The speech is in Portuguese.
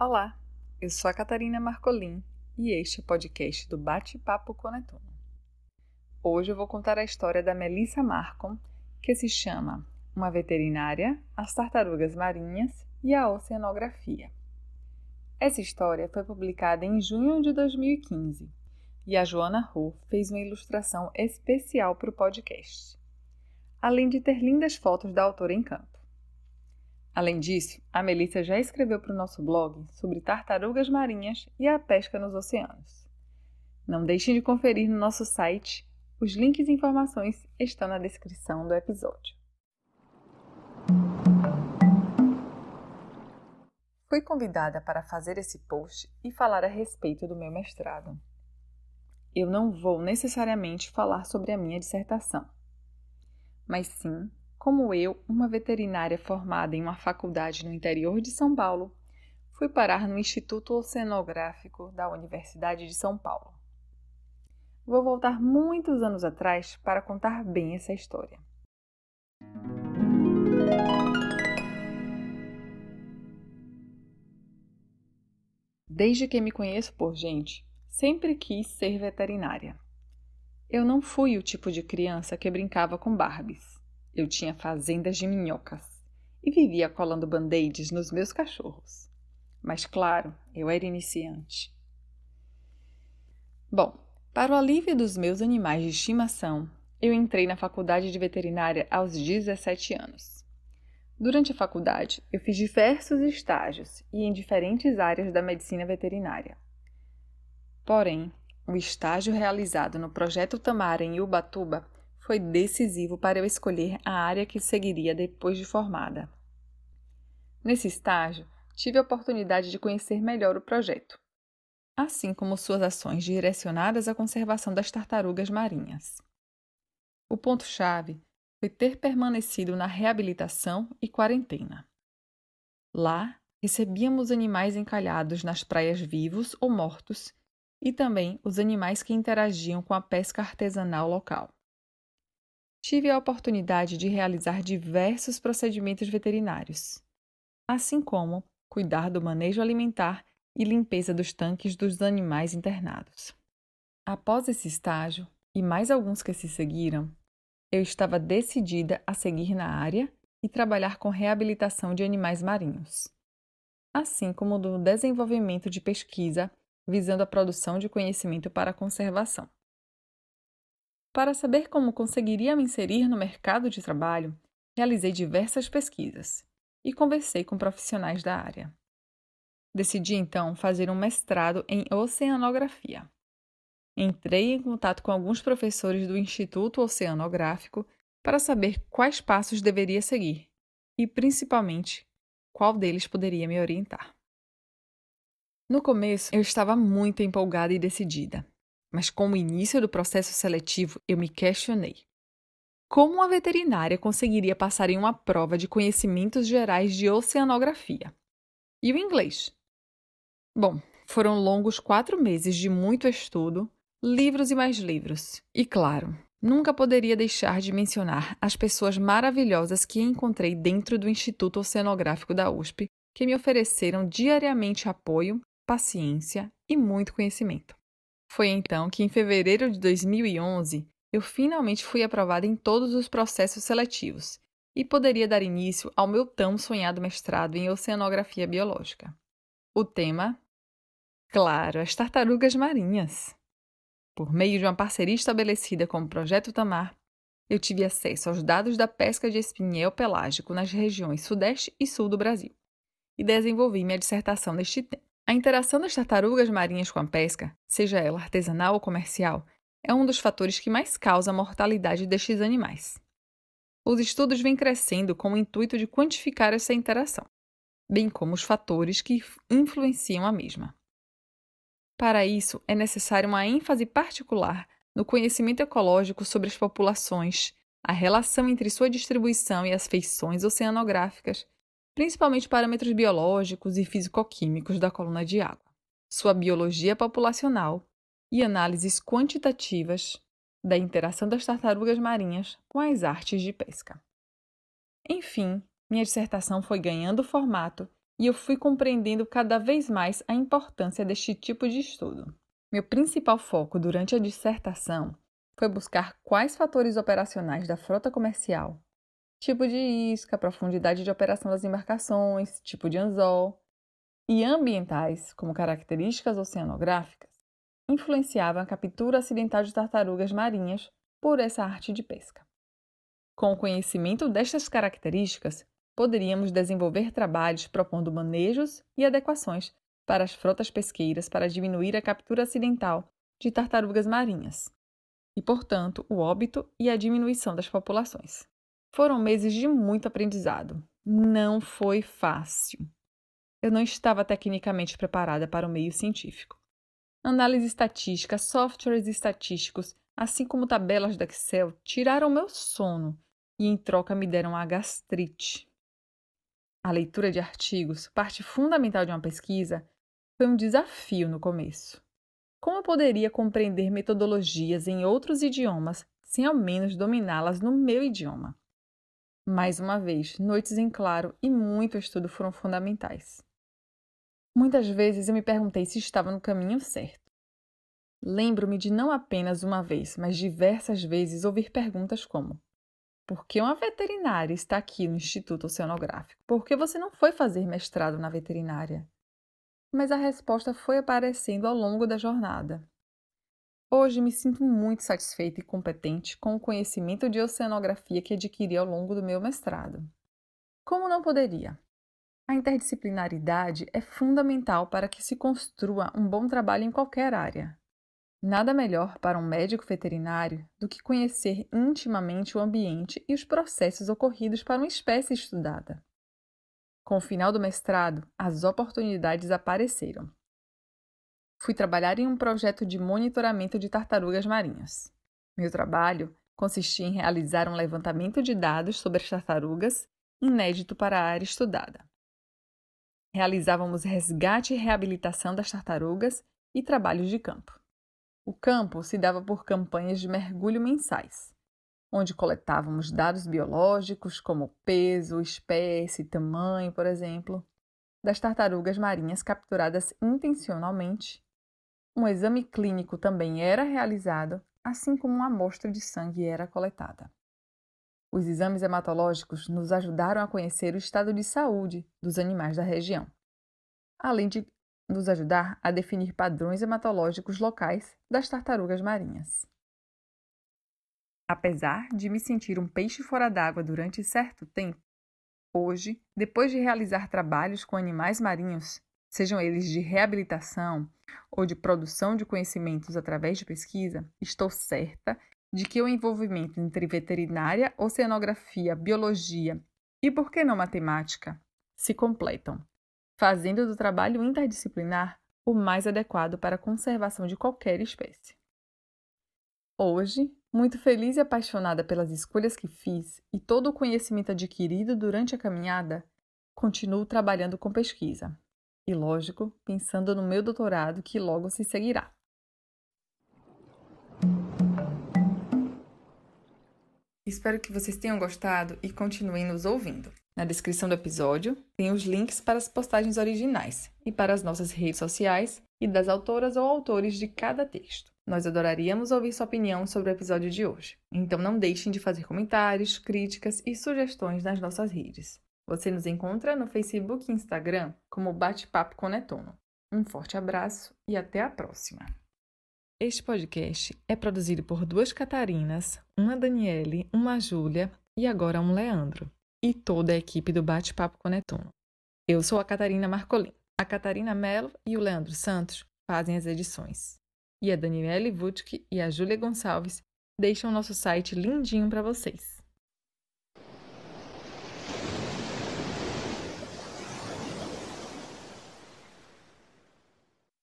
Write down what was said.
Olá, eu sou a Catarina Marcolin e este é o podcast do Bate-Papo com Netuno. Hoje eu vou contar a história da Melissa Marcon, que se chama Uma Veterinária, as Tartarugas Marinhas e a Oceanografia. Essa história foi publicada em junho de 2015 e a Joana Hu fez uma ilustração especial para o podcast, além de ter lindas fotos da autora em campo. Além disso, a Melissa já escreveu para o nosso blog sobre tartarugas marinhas e a pesca nos oceanos. Não deixem de conferir no nosso site, os links e informações estão na descrição do episódio. Fui convidada para fazer esse post e falar a respeito do meu mestrado. Eu não vou necessariamente falar sobre a minha dissertação, mas sim como eu, uma veterinária formada em uma faculdade no interior de São Paulo, fui parar no Instituto Oceanográfico da Universidade de São Paulo. Vou voltar muitos anos atrás para contar bem essa história. Desde que me conheço por gente, sempre quis ser veterinária. Eu não fui o tipo de criança que brincava com Barbies. Eu tinha fazendas de minhocas e vivia colando band-aids nos meus cachorros. Mas, claro, eu era iniciante. Bom, para o alívio dos meus animais de estimação, eu entrei na faculdade de veterinária aos 17 anos. Durante a faculdade, eu fiz diversos estágios e em diferentes áreas da medicina veterinária. Porém, o estágio realizado no Projeto Tamara em Ubatuba foi decisivo para eu escolher a área que seguiria depois de formada. Nesse estágio, tive a oportunidade de conhecer melhor o projeto, assim como suas ações direcionadas à conservação das tartarugas marinhas. O ponto-chave foi ter permanecido na reabilitação e quarentena. Lá, recebíamos animais encalhados nas praias vivos ou mortos e também os animais que interagiam com a pesca artesanal local tive a oportunidade de realizar diversos procedimentos veterinários, assim como cuidar do manejo alimentar e limpeza dos tanques dos animais internados. Após esse estágio, e mais alguns que se seguiram, eu estava decidida a seguir na área e trabalhar com reabilitação de animais marinhos, assim como do desenvolvimento de pesquisa visando a produção de conhecimento para a conservação. Para saber como conseguiria me inserir no mercado de trabalho, realizei diversas pesquisas e conversei com profissionais da área. Decidi então fazer um mestrado em oceanografia. Entrei em contato com alguns professores do Instituto Oceanográfico para saber quais passos deveria seguir e, principalmente, qual deles poderia me orientar. No começo, eu estava muito empolgada e decidida mas com o início do processo seletivo eu me questionei. Como uma veterinária conseguiria passar em uma prova de conhecimentos gerais de oceanografia? E o inglês? Bom, foram longos quatro meses de muito estudo, livros e mais livros. E claro, nunca poderia deixar de mencionar as pessoas maravilhosas que encontrei dentro do Instituto Oceanográfico da USP, que me ofereceram diariamente apoio, paciência e muito conhecimento. Foi então que, em fevereiro de 2011, eu finalmente fui aprovada em todos os processos seletivos e poderia dar início ao meu tão sonhado mestrado em Oceanografia Biológica. O tema? Claro, as tartarugas marinhas. Por meio de uma parceria estabelecida com o Projeto Tamar, eu tive acesso aos dados da pesca de espinhel pelágico nas regiões Sudeste e Sul do Brasil e desenvolvi minha dissertação neste tema. A interação das tartarugas marinhas com a pesca, seja ela artesanal ou comercial, é um dos fatores que mais causa a mortalidade destes animais. Os estudos vêm crescendo com o intuito de quantificar essa interação, bem como os fatores que influenciam a mesma. Para isso, é necessária uma ênfase particular no conhecimento ecológico sobre as populações, a relação entre sua distribuição e as feições oceanográficas principalmente parâmetros biológicos e fisicoquímicos da coluna de água, sua biologia populacional e análises quantitativas da interação das tartarugas marinhas com as artes de pesca. Enfim, minha dissertação foi ganhando formato e eu fui compreendendo cada vez mais a importância deste tipo de estudo. Meu principal foco durante a dissertação foi buscar quais fatores operacionais da frota comercial, tipo de isca, profundidade de operação das embarcações, tipo de anzol, e ambientais, como características oceanográficas, influenciavam a captura acidental de tartarugas marinhas por essa arte de pesca. Com o conhecimento destas características, poderíamos desenvolver trabalhos propondo manejos e adequações para as frotas pesqueiras para diminuir a captura acidental de tartarugas marinhas e, portanto, o óbito e a diminuição das populações. Foram meses de muito aprendizado. Não foi fácil. Eu não estava tecnicamente preparada para o meio científico. Análise estatística, softwares estatísticos, assim como tabelas da Excel, tiraram meu sono e, em troca, me deram a gastrite. A leitura de artigos, parte fundamental de uma pesquisa, foi um desafio no começo. Como eu poderia compreender metodologias em outros idiomas sem ao menos dominá-las no meu idioma? Mais uma vez, noites em claro e muito estudo foram fundamentais. Muitas vezes eu me perguntei se estava no caminho certo. Lembro-me de não apenas uma vez, mas diversas vezes ouvir perguntas como: por que uma veterinária está aqui no Instituto Oceanográfico? Por que você não foi fazer mestrado na veterinária? Mas a resposta foi aparecendo ao longo da jornada. Hoje me sinto muito satisfeita e competente com o conhecimento de oceanografia que adquiri ao longo do meu mestrado. Como não poderia? A interdisciplinaridade é fundamental para que se construa um bom trabalho em qualquer área. Nada melhor para um médico veterinário do que conhecer intimamente o ambiente e os processos ocorridos para uma espécie estudada. Com o final do mestrado, as oportunidades apareceram. Fui trabalhar em um projeto de monitoramento de tartarugas marinhas. Meu trabalho consistia em realizar um levantamento de dados sobre as tartarugas, inédito para a área estudada. Realizávamos resgate e reabilitação das tartarugas e trabalhos de campo. O campo se dava por campanhas de mergulho mensais, onde coletávamos dados biológicos como peso, espécie, tamanho, por exemplo, das tartarugas marinhas capturadas intencionalmente. Um exame clínico também era realizado, assim como uma amostra de sangue era coletada. Os exames hematológicos nos ajudaram a conhecer o estado de saúde dos animais da região, além de nos ajudar a definir padrões hematológicos locais das tartarugas marinhas. Apesar de me sentir um peixe fora d'água durante certo tempo, hoje, depois de realizar trabalhos com animais marinhos, sejam eles de reabilitação ou de produção de conhecimentos através de pesquisa, estou certa de que o envolvimento entre veterinária, oceanografia, biologia e, por que não, matemática se completam fazendo do trabalho interdisciplinar o mais adequado para a conservação de qualquer espécie. Hoje, muito feliz e apaixonada pelas escolhas que fiz e todo o conhecimento adquirido durante a caminhada, continuo trabalhando com pesquisa. E, lógico, pensando no meu doutorado que logo se seguirá. Espero que vocês tenham gostado e continuem nos ouvindo. Na descrição do episódio tem os links para as postagens originais e para as nossas redes sociais e das autoras ou autores de cada texto. Nós adoraríamos ouvir sua opinião sobre o episódio de hoje. Então não deixem de fazer comentários, críticas e sugestões nas nossas redes. Você nos encontra no Facebook e Instagram como Bate-Papo com. Um forte abraço e até a próxima! Este podcast é produzido por duas Catarinas, uma Daniele, uma Júlia e agora um Leandro e toda a equipe do Bate-Papo com Netuno. Eu sou a Catarina Marcolin. A Catarina Mello e o Leandro Santos fazem as edições. E a Daniele Vutke e a Júlia Gonçalves deixam nosso site lindinho para vocês.